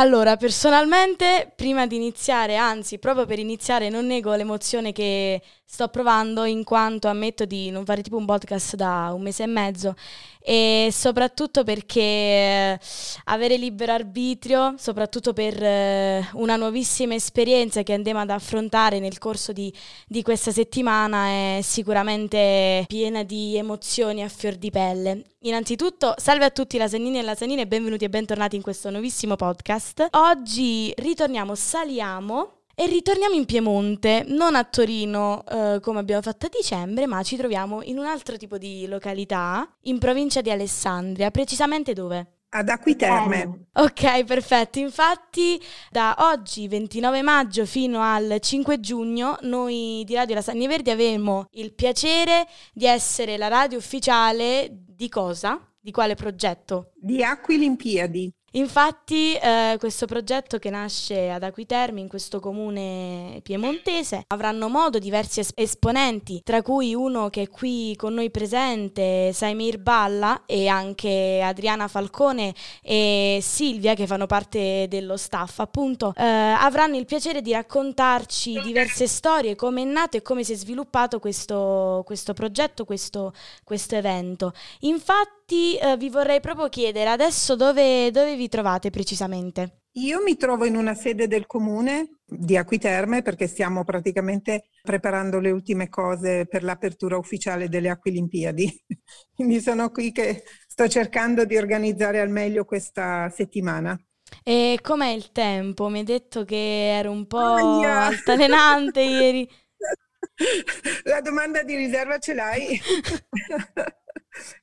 Allora, personalmente, prima di iniziare, anzi, proprio per iniziare, non nego l'emozione che sto provando in quanto ammetto di non fare tipo un podcast da un mese e mezzo e soprattutto perché eh, avere libero arbitrio, soprattutto per eh, una nuovissima esperienza che andiamo ad affrontare nel corso di, di questa settimana è sicuramente piena di emozioni a fior di pelle. Innanzitutto, salve a tutti lasagnini e lasagnine e benvenuti e bentornati in questo nuovissimo podcast. Oggi ritorniamo, saliamo e ritorniamo in Piemonte, non a Torino eh, come abbiamo fatto a dicembre, ma ci troviamo in un altro tipo di località, in provincia di Alessandria, precisamente dove? Ad Acquiterme. Ok, perfetto. Infatti, da oggi, 29 maggio, fino al 5 giugno, noi di Radio Lasagna Verdi avremo il piacere di essere la radio ufficiale di cosa? Di quale progetto? Di Acquilimpiadi. Infatti eh, questo progetto che nasce ad Aquitermi in questo comune piemontese avranno modo diversi es- esponenti, tra cui uno che è qui con noi presente, Saimir Balla e anche Adriana Falcone e Silvia che fanno parte dello staff, appunto, eh, avranno il piacere di raccontarci diverse storie, come è nato e come si è sviluppato questo, questo progetto, questo, questo evento. Infatti eh, vi vorrei proprio chiedere adesso dove, dove vi trovate precisamente? Io mi trovo in una sede del comune di Acquiterme perché stiamo praticamente preparando le ultime cose per l'apertura ufficiale delle Acquilimpiadi. Quindi sono qui che sto cercando di organizzare al meglio questa settimana. E com'è il tempo? Mi hai detto che era un po' oh, yeah. altalenante ieri. La domanda di riserva ce l'hai?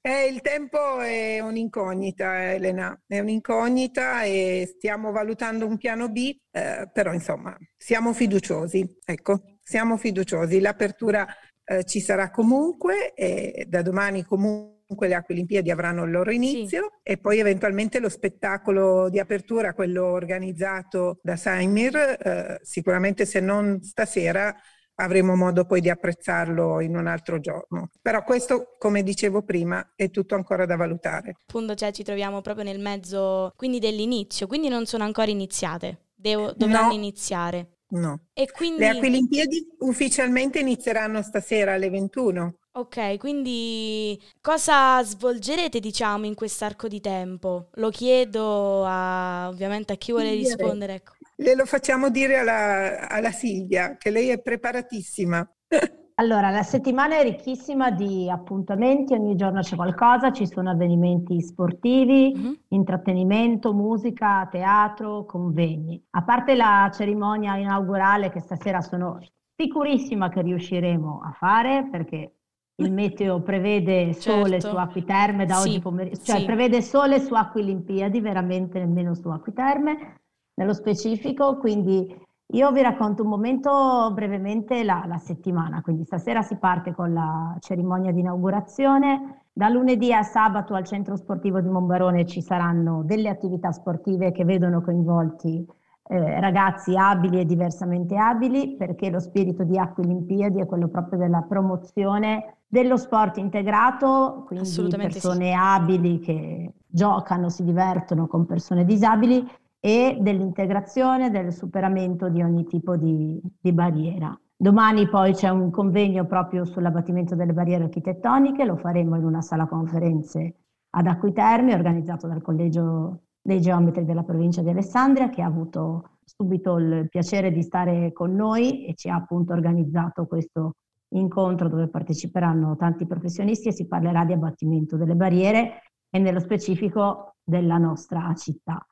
Eh, il tempo è un'incognita, Elena, è un'incognita e stiamo valutando un piano B, eh, però insomma siamo fiduciosi, ecco, siamo fiduciosi. L'apertura eh, ci sarà comunque e da domani comunque le Acquilimpiadi avranno il loro inizio sì. e poi eventualmente lo spettacolo di apertura, quello organizzato da Saimir, eh, sicuramente se non stasera avremo modo poi di apprezzarlo in un altro giorno. Però questo, come dicevo prima, è tutto ancora da valutare. Appunto, cioè ci troviamo proprio nel mezzo, quindi dell'inizio, quindi non sono ancora iniziate, Devo, dovranno no. iniziare. No. E quindi... Le Acquilimpiadi ufficialmente inizieranno stasera alle 21. Ok, quindi cosa svolgerete, diciamo, in quest'arco di tempo? Lo chiedo a, ovviamente a chi vuole rispondere. Ecco. Glielo facciamo dire alla, alla Silvia, che lei è preparatissima. Allora, la settimana è ricchissima di appuntamenti, ogni giorno c'è qualcosa, ci sono avvenimenti sportivi, mm-hmm. intrattenimento, musica, teatro, convegni. A parte la cerimonia inaugurale che stasera sono sicurissima che riusciremo a fare perché il meteo prevede sole certo. su Acquiterme da sì, oggi pomeriggio, cioè sì. prevede sole su Acquilimpiadi, veramente nemmeno su Acquiterme nello specifico, quindi io vi racconto un momento brevemente la, la, settimana, quindi stasera si parte con la cerimonia di inaugurazione, da lunedì a sabato al centro sportivo di Monbarone ci saranno delle attività sportive che vedono coinvolti eh, ragazzi abili e diversamente abili, perché lo spirito di Acquilimpiadi è quello proprio della promozione dello sport integrato, quindi persone sì. abili che giocano, si divertono con persone disabili e dell'integrazione, del superamento di ogni tipo di, di barriera. Domani poi c'è un convegno proprio sull'abbattimento delle barriere architettoniche, lo faremo in una sala conferenze ad Acquiterme, organizzato dal Collegio dei Geometri della provincia di Alessandria, che ha avuto subito il piacere di stare con noi e ci ha appunto organizzato questo incontro dove parteciperanno tanti professionisti e si parlerà di abbattimento delle barriere e nello specifico della nostra città.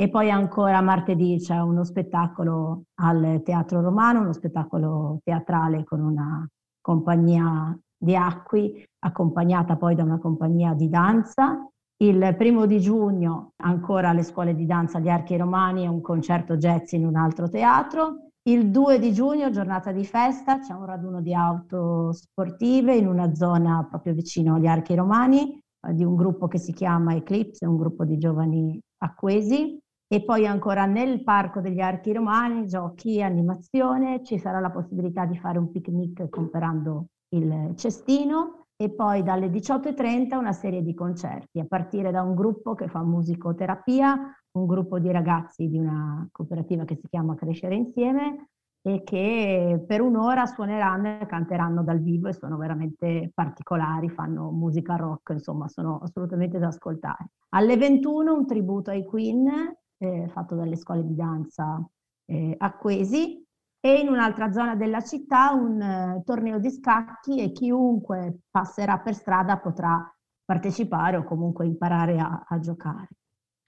E poi ancora martedì c'è uno spettacolo al Teatro Romano, uno spettacolo teatrale con una compagnia di acqui, accompagnata poi da una compagnia di danza. Il primo di giugno ancora alle scuole di danza di Archi Romani un concerto jazz in un altro teatro. Il 2 di giugno, giornata di festa, c'è un raduno di auto sportive in una zona proprio vicino agli Archi Romani eh, di un gruppo che si chiama Eclipse, un gruppo di giovani acquesi e poi ancora nel Parco degli Archi Romani, giochi, animazione, ci sarà la possibilità di fare un picnic comprando il cestino e poi dalle 18.30 una serie di concerti, a partire da un gruppo che fa musicoterapia, un gruppo di ragazzi di una cooperativa che si chiama Crescere Insieme e che per un'ora suoneranno e canteranno dal vivo e sono veramente particolari, fanno musica rock, insomma sono assolutamente da ascoltare. Alle 21 un tributo ai Queen eh, fatto dalle scuole di danza eh, acquesi e in un'altra zona della città un eh, torneo di scacchi e chiunque passerà per strada potrà partecipare o comunque imparare a, a giocare.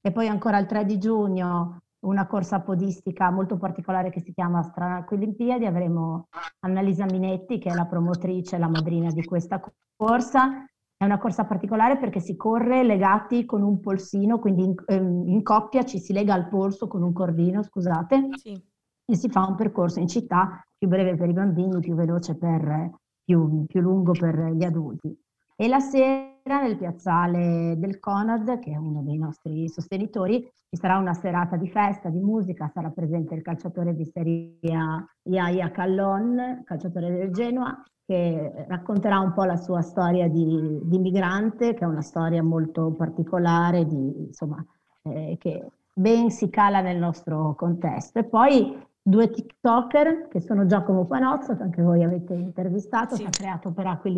E poi ancora il 3 di giugno una corsa podistica molto particolare che si chiama Strana Olimpiadi. Avremo Annalisa Minetti che è la promotrice, la madrina di questa corsa. È una corsa particolare perché si corre legati con un polsino, quindi in, ehm, in coppia ci si lega al polso con un cordino, scusate, sì. e si fa un percorso in città più breve per i bambini, più veloce per più, più lungo per gli adulti. E la sera nel piazzale del Conad, che è uno dei nostri sostenitori, ci sarà una serata di festa, di musica, sarà presente il calciatore di Serie A Iaia Callon, calciatore del Genoa, che racconterà un po' la sua storia di, di migrante, che è una storia molto particolare, di, insomma, eh, che ben si cala nel nostro contesto. E poi due TikToker, che sono Giacomo Panozzo, che anche voi avete intervistato, sì. che ha creato per Acque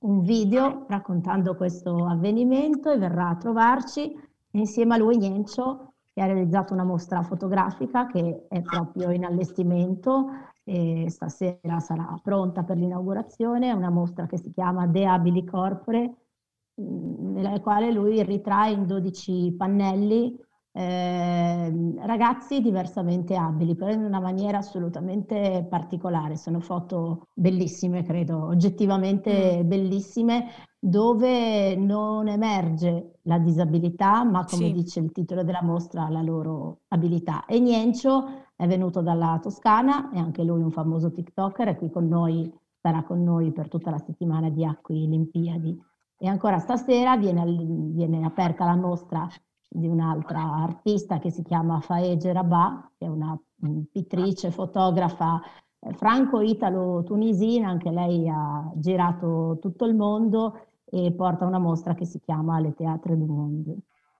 un video raccontando questo avvenimento e verrà a trovarci insieme a lui Niencio che ha realizzato una mostra fotografica che è proprio in allestimento e stasera sarà pronta per l'inaugurazione, una mostra che si chiama De Abili Corpore, nella quale lui ritrae in 12 pannelli eh, ragazzi diversamente abili, però in una maniera assolutamente particolare. Sono foto bellissime, credo, oggettivamente mm. bellissime, dove non emerge la disabilità, ma come sì. dice il titolo della mostra, la loro abilità. E Niencio è venuto dalla Toscana, è anche lui un famoso TikToker, è qui con noi, sarà con noi per tutta la settimana di Acqui Olimpiadi. E ancora stasera viene, viene aperta la mostra di un'altra artista che si chiama Faege Rabat, che è una pittrice, fotografa eh, franco-italo-tunisina, anche lei ha girato tutto il mondo e porta una mostra che si chiama Le Théâtre du Monde.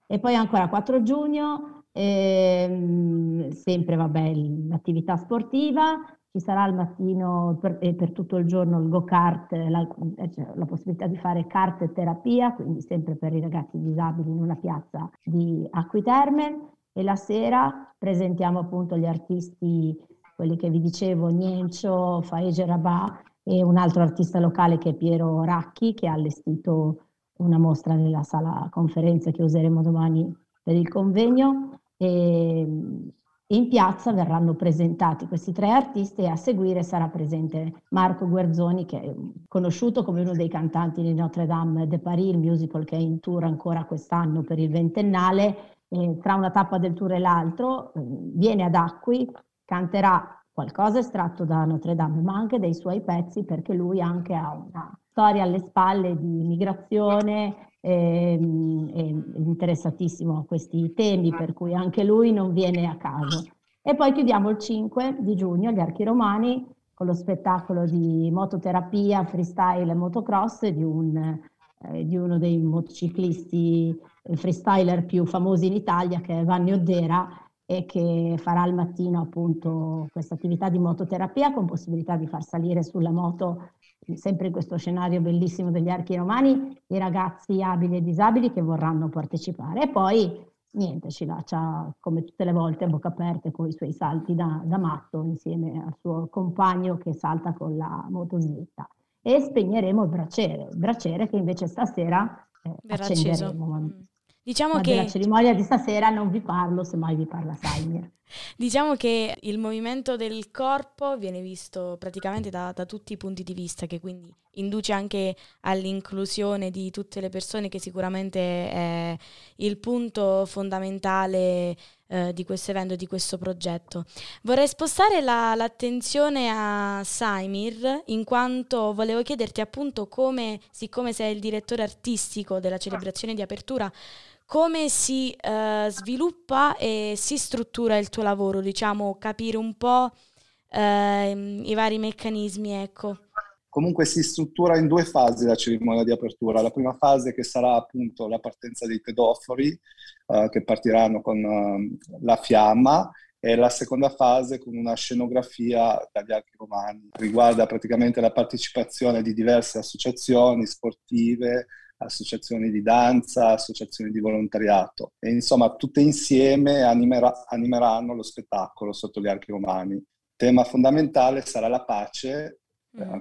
E poi ancora 4 giugno, ehm, sempre vabbè, l'attività sportiva, ci sarà al mattino per, e per tutto il giorno il go-kart, la, eh, cioè, la, possibilità di fare kart terapia, quindi sempre per i ragazzi disabili in una piazza di Acquiterme e la sera presentiamo appunto gli artisti, quelli che vi dicevo, Niencio, Faege Rabat e un altro artista locale che è Piero Racchi che ha allestito una mostra nella sala conferenze che useremo domani per il convegno. E, in piazza verranno presentati questi tre artisti e a seguire sarà presente Marco Guerzoni, che è conosciuto come uno dei cantanti di Notre Dame de Paris, il musical che è in tour ancora quest'anno per il ventennale. E tra una tappa del tour e l'altro eh, viene ad Acqui, canterà qualcosa estratto da Notre Dame, ma anche dei suoi pezzi, perché lui anche ha una storia alle spalle di migrazione, è interessatissimo a questi temi, per cui anche lui non viene a caso. E poi chiudiamo il 5 di giugno agli Archi Romani con lo spettacolo di mototerapia, freestyle e motocross di, un, eh, di uno dei motociclisti freestyler più famosi in Italia che è Vanni Oddera e che farà al mattino appunto questa attività di mototerapia con possibilità di far salire sulla moto sempre in questo scenario bellissimo degli archi romani, i ragazzi abili e disabili che vorranno partecipare. E poi niente, ci lascia come tutte le volte a bocca aperta con i suoi salti da, da matto insieme al suo compagno che salta con la motoslitta. E spegneremo il braciere, il braciere che invece stasera eh, accenderemo. Mm. Diciamo Ma che... Della cerimonia di stasera non vi parlo, semmai vi parla Saimir. Diciamo che il movimento del corpo viene visto praticamente da, da, tutti i punti di vista, che quindi induce anche all'inclusione di tutte le persone, che sicuramente è il punto fondamentale eh, di questo evento, di questo progetto. Vorrei spostare la, l'attenzione a Saimir, in quanto volevo chiederti appunto come, siccome sei il direttore artistico della celebrazione di apertura, come si uh, sviluppa e si struttura il tuo lavoro, diciamo, capire un po' uh, i vari meccanismi, ecco. Comunque si struttura in due fasi la cerimonia di apertura. La prima fase che sarà appunto la partenza dei pedofori uh, che partiranno con uh, la fiamma e la seconda fase con una scenografia dagli archi romani. Riguarda praticamente la partecipazione di diverse associazioni sportive, associazioni di danza, associazioni di volontariato. E insomma, tutte insieme animera- animeranno lo spettacolo sotto gli archi romani. Tema fondamentale sarà la pace eh,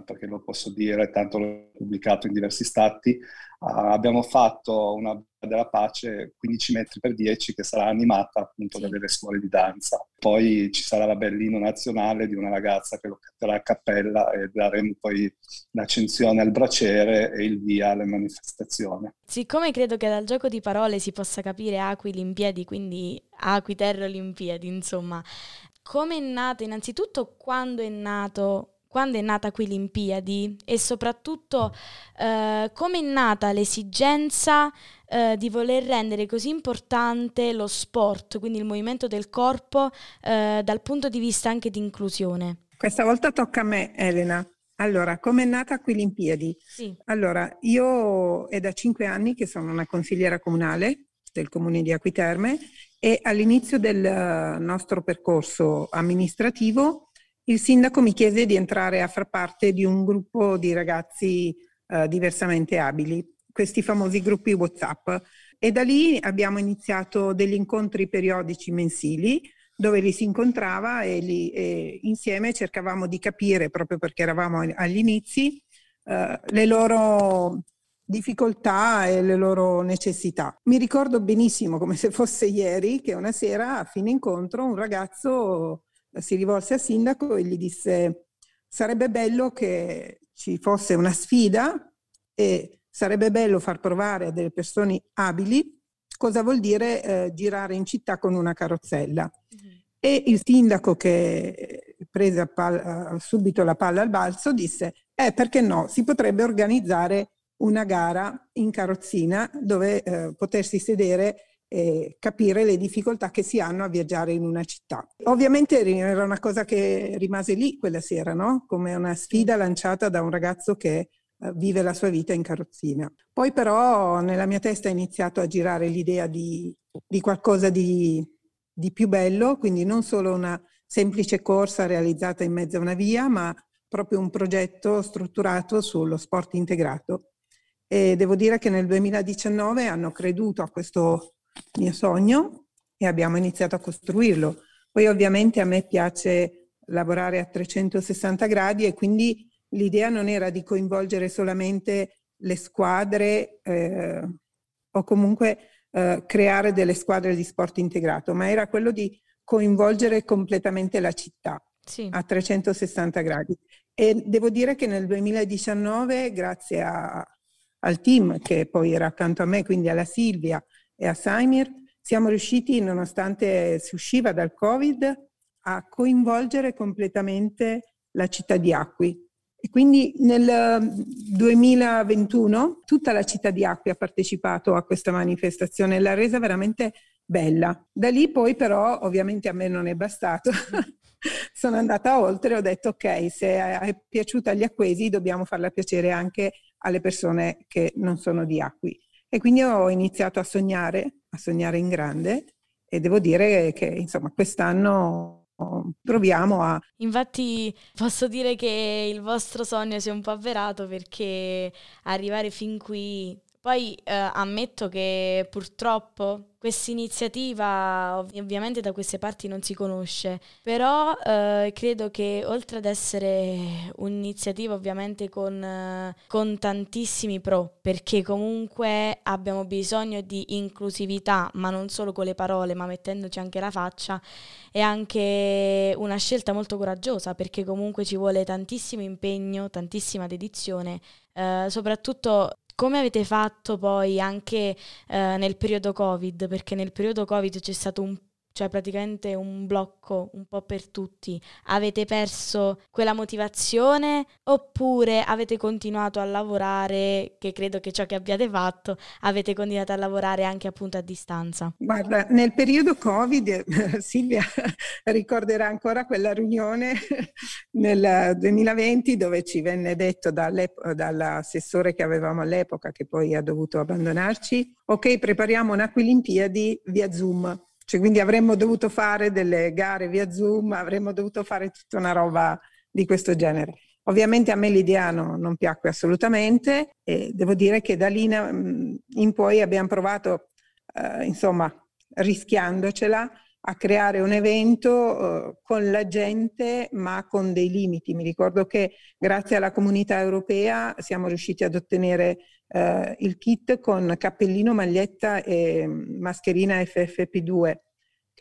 perché lo posso dire, tanto l'ho pubblicato in diversi stati, uh, abbiamo fatto una della pace 15 metri per 10 che sarà animata appunto sì. da delle scuole di danza. Poi ci sarà la bellino nazionale di una ragazza che lo canterà a cappella e daremo poi l'accensione al braciere e il via alle manifestazioni. Siccome credo che dal gioco di parole si possa capire Acqui Olimpiadi, quindi Acqui Terra Olimpiadi, insomma, come è nato innanzitutto quando è nato quando è nata qui l'Impiadi e soprattutto eh, come è nata l'esigenza eh, di voler rendere così importante lo sport, quindi il movimento del corpo, eh, dal punto di vista anche di inclusione. Questa volta tocca a me, Elena. Allora, come è nata qui l'Impiadi? Sì. Allora, io è da cinque anni che sono una consigliera comunale del comune di Acquiterme e all'inizio del nostro percorso amministrativo il sindaco mi chiese di entrare a far parte di un gruppo di ragazzi eh, diversamente abili, questi famosi gruppi WhatsApp. E da lì abbiamo iniziato degli incontri periodici mensili dove li si incontrava e, li, e insieme cercavamo di capire, proprio perché eravamo agli inizi, eh, le loro difficoltà e le loro necessità. Mi ricordo benissimo, come se fosse ieri, che una sera a fine incontro un ragazzo si rivolse al sindaco e gli disse sarebbe bello che ci fosse una sfida e sarebbe bello far provare a delle persone abili cosa vuol dire eh, girare in città con una carrozzella. Mm-hmm. E il sindaco che prese palla, subito la palla al balzo disse, eh perché no, si potrebbe organizzare una gara in carrozzina dove eh, potersi sedere e capire le difficoltà che si hanno a viaggiare in una città. Ovviamente era una cosa che rimase lì quella sera, no? come una sfida lanciata da un ragazzo che uh, vive la sua vita in carrozzina. Poi però nella mia testa è iniziato a girare l'idea di, di qualcosa di, di più bello, quindi non solo una semplice corsa realizzata in mezzo a una via, ma proprio un progetto strutturato sullo sport integrato. E devo dire che nel 2019 hanno creduto a questo mio sogno e abbiamo iniziato a costruirlo. Poi ovviamente a me piace lavorare a 360 gradi e quindi l'idea non era di coinvolgere solamente le squadre eh, o comunque eh, creare delle squadre di sport integrato, ma era quello di coinvolgere completamente la città sì. a 360 gradi. E devo dire che nel 2019, grazie a, al team che poi era accanto a me, quindi alla Silvia, e a Saimir, siamo riusciti, nonostante si usciva dal Covid, a coinvolgere completamente la città di Acqui. E quindi nel 2021 tutta la città di Acqui ha partecipato a questa manifestazione, l'ha resa veramente bella. Da lì poi però ovviamente a me non è bastato. Sono andata oltre e ho detto ok, se è piaciuta agli acquesi dobbiamo farla piacere anche alle persone che non sono di Acqui. E quindi ho iniziato a sognare, a sognare in grande e devo dire che insomma quest'anno proviamo a... Infatti posso dire che il vostro sogno si è un po' avverato perché arrivare fin qui poi eh, ammetto che purtroppo questa iniziativa ov- ovviamente da queste parti non si conosce, però eh, credo che oltre ad essere un'iniziativa ovviamente con, eh, con, tantissimi pro, perché comunque abbiamo bisogno di inclusività, ma non solo con le parole, ma mettendoci anche la faccia, è anche una scelta molto coraggiosa, perché comunque ci vuole tantissimo impegno, tantissima dedizione, eh, soprattutto come avete fatto poi anche eh, nel periodo Covid? Perché nel periodo Covid c'è stato un cioè praticamente un blocco un po' per tutti, avete perso quella motivazione oppure avete continuato a lavorare, che credo che ciò che abbiate fatto, avete continuato a lavorare anche appunto a distanza? Guarda, nel periodo Covid, Silvia ricorderà ancora quella riunione nel 2020 dove ci venne detto dall'assessore che avevamo all'epoca, che poi ha dovuto abbandonarci, ok, prepariamo una Olimpiadi via Zoom cioè, quindi avremmo dovuto fare delle gare via Zoom, avremmo dovuto fare tutta una roba di questo genere. Ovviamente a me l'idea no, non piacque assolutamente e devo dire che da lì in poi abbiamo provato, eh, insomma, rischiandocela, a creare un evento eh, con la gente ma con dei limiti. Mi ricordo che grazie alla comunità europea siamo riusciti ad ottenere eh, il kit con cappellino, maglietta e mascherina FFP2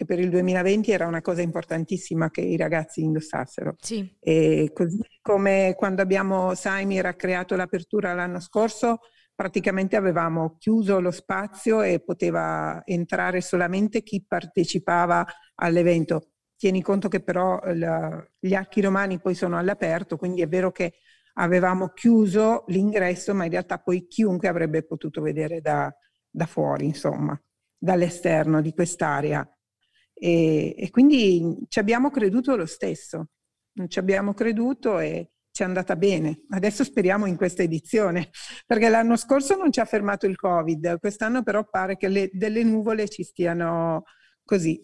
che per il 2020 era una cosa importantissima che i ragazzi indossassero. Sì. E così come quando abbiamo Saimir ha creato l'apertura l'anno scorso, praticamente avevamo chiuso lo spazio e poteva entrare solamente chi partecipava all'evento. Tieni conto che però la, gli archi romani poi sono all'aperto, quindi è vero che avevamo chiuso l'ingresso, ma in realtà poi chiunque avrebbe potuto vedere da, da fuori, insomma, dall'esterno di quest'area. E, e, quindi ci abbiamo creduto lo stesso, ci abbiamo creduto e ci è andata bene. Adesso speriamo in questa edizione, perché l'anno scorso non ci ha fermato il Covid, quest'anno però pare che le, delle nuvole ci stiano così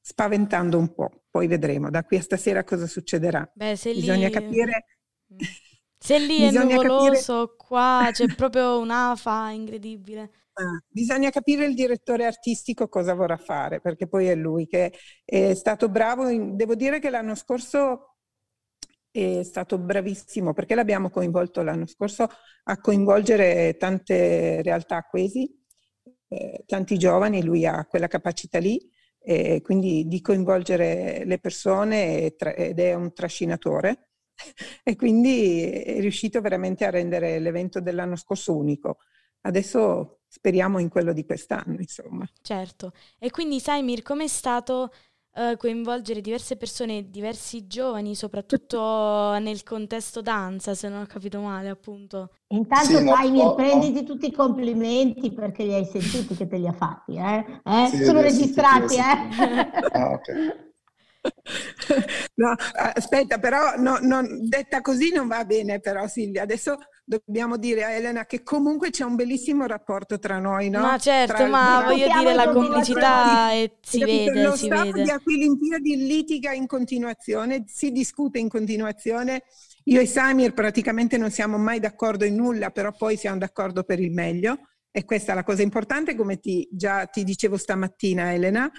spaventando un po'. Poi vedremo da qui a stasera cosa succederà. Beh, se Bisogna lì... capire. Mm. Se lì è nuvoloso, capire... qua c'è proprio un'afa incredibile. Ah, bisogna capire il direttore artistico cosa vorrà fare, perché poi è lui che è stato bravo. In... devo dire che l'anno scorso è stato bravissimo perché l'abbiamo coinvolto l'anno scorso a coinvolgere tante realtà acquesi, eh, tanti giovani, lui ha quella capacità lì, eh, quindi di coinvolgere le persone ed è un trascinatore e quindi è riuscito veramente a rendere l'evento dell'anno scorso unico. Adesso speriamo in quello di quest'anno, insomma. Certo. E quindi Saimir, com'è stato uh, coinvolgere diverse persone, diversi giovani, soprattutto nel contesto danza, se non ho capito male, appunto. Intanto sì, Jaime, no, prenditi no. tutti i complimenti perché li hai sentiti che te li ha fatti, eh? eh? Sì, Sono registrati, eh? ah, okay. No, aspetta, però no, non, detta così non va bene però Silvia. Adesso dobbiamo dire a Elena che comunque c'è un bellissimo rapporto tra noi, no? Ma certo, tra ma voglio dire la complicità e si vede, lo si staff vede. di Aquilimpiadi litiga in continuazione, si discute in continuazione. Io e Samir praticamente non siamo mai d'accordo in nulla, però poi siamo d'accordo per il meglio. E questa è la cosa importante, come ti, già ti dicevo stamattina, Elena,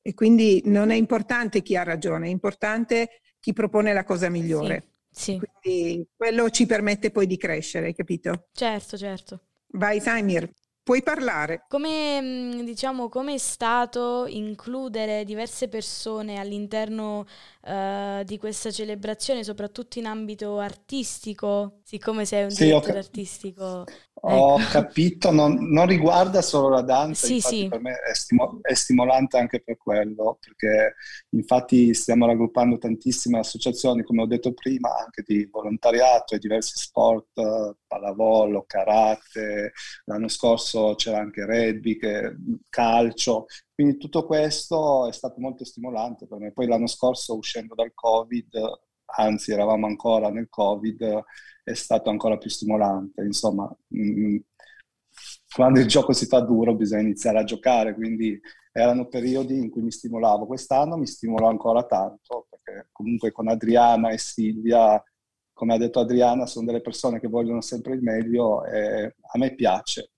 e quindi non è importante chi ha ragione, è importante chi propone la cosa migliore. Sì, sì. Quindi quello ci permette poi di crescere, capito? Certo, certo. Vai Samir. Puoi parlare. Come, mm, diciamo, come è stato includere diverse persone all'interno uh, di questa celebrazione, soprattutto in ambito artistico, siccome sei un sì, direttore cap- artistico? Ho ecco. capito, non, non, riguarda solo la danza, sì, sì. per me è, stimo- è, stimolante anche per quello, perché infatti stiamo raggruppando tantissime associazioni, come ho detto prima, anche di volontariato e diversi sport, pallavolo, karate, l'anno scorso c'era anche rugby, che, calcio, quindi tutto questo è stato molto stimolante per me. Poi l'anno scorso uscendo dal Covid, anzi eravamo ancora nel Covid, è stato ancora più stimolante. Insomma, mh, mm, quando il gioco si fa duro bisogna iniziare a giocare, quindi erano periodi in cui mi stimolavo. Quest'anno mi stimolo ancora tanto, perché comunque con Adriana e Silvia, come ha detto Adriana, sono delle persone che vogliono sempre il meglio e a me piace.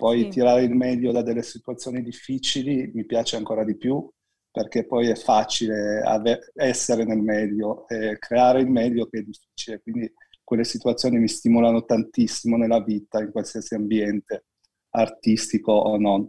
Poi sì. tirare il meglio da delle situazioni difficili mi piace ancora di più, perché poi è facile ave- essere nel medio e creare il medio che è difficile. Quindi quelle situazioni mi stimolano tantissimo nella vita, in qualsiasi ambiente, artistico o non.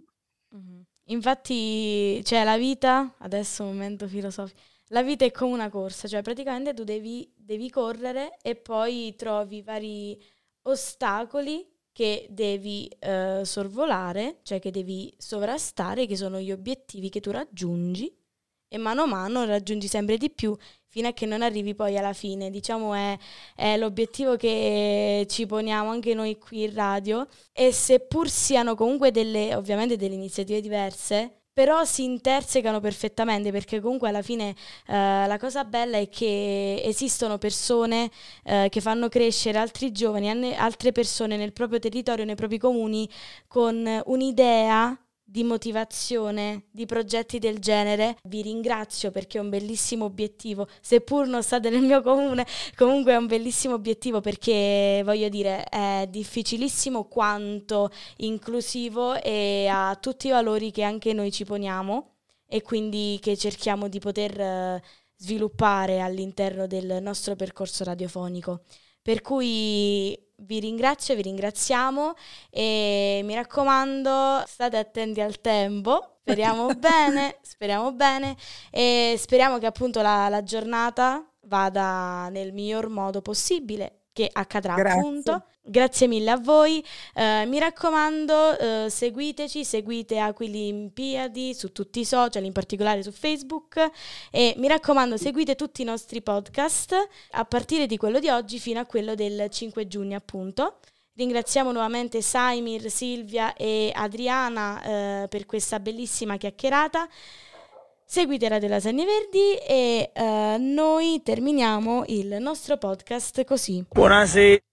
Infatti, cioè la vita, adesso un momento filosofico, la vita è come una corsa, cioè praticamente tu devi, devi correre e poi trovi vari ostacoli che devi uh, sorvolare, cioè che devi sovrastare, che sono gli obiettivi che tu raggiungi e mano a mano raggiungi sempre di più fino a che non arrivi poi alla fine. Diciamo è, è, l'obiettivo che ci poniamo anche noi qui in radio e seppur siano comunque delle, ovviamente delle iniziative diverse, però si intersecano perfettamente perché comunque alla fine eh, la cosa bella è che esistono persone eh, che fanno crescere altri giovani, altre persone nel proprio territorio, nei propri comuni con un'idea di motivazione, di progetti del genere. Vi ringrazio perché è un bellissimo obiettivo, seppur non state nel mio comune, comunque è un bellissimo obiettivo perché voglio dire è difficilissimo quanto inclusivo e ha tutti i valori che anche noi ci poniamo e quindi che cerchiamo di poter uh, sviluppare all'interno del nostro percorso radiofonico. Per cui vi ringrazio, vi ringraziamo e mi raccomando, state attenti al tempo. Speriamo bene, speriamo bene e speriamo che appunto la, la giornata vada nel miglior modo possibile che accadrà Grazie. appunto. Grazie mille a voi. Uh, mi raccomando, uh, seguiteci, seguite Aquilimpiadi su tutti i social, in particolare su Facebook. E mi raccomando, seguite tutti i nostri podcast a partire di quello di oggi fino a quello del 5 giugno, appunto. Ringraziamo nuovamente Saimir, Silvia e Adriana uh, per questa bellissima chiacchierata. Seguite Radio Lasagne Verdi e noi terminiamo il nostro podcast così. Buonasera.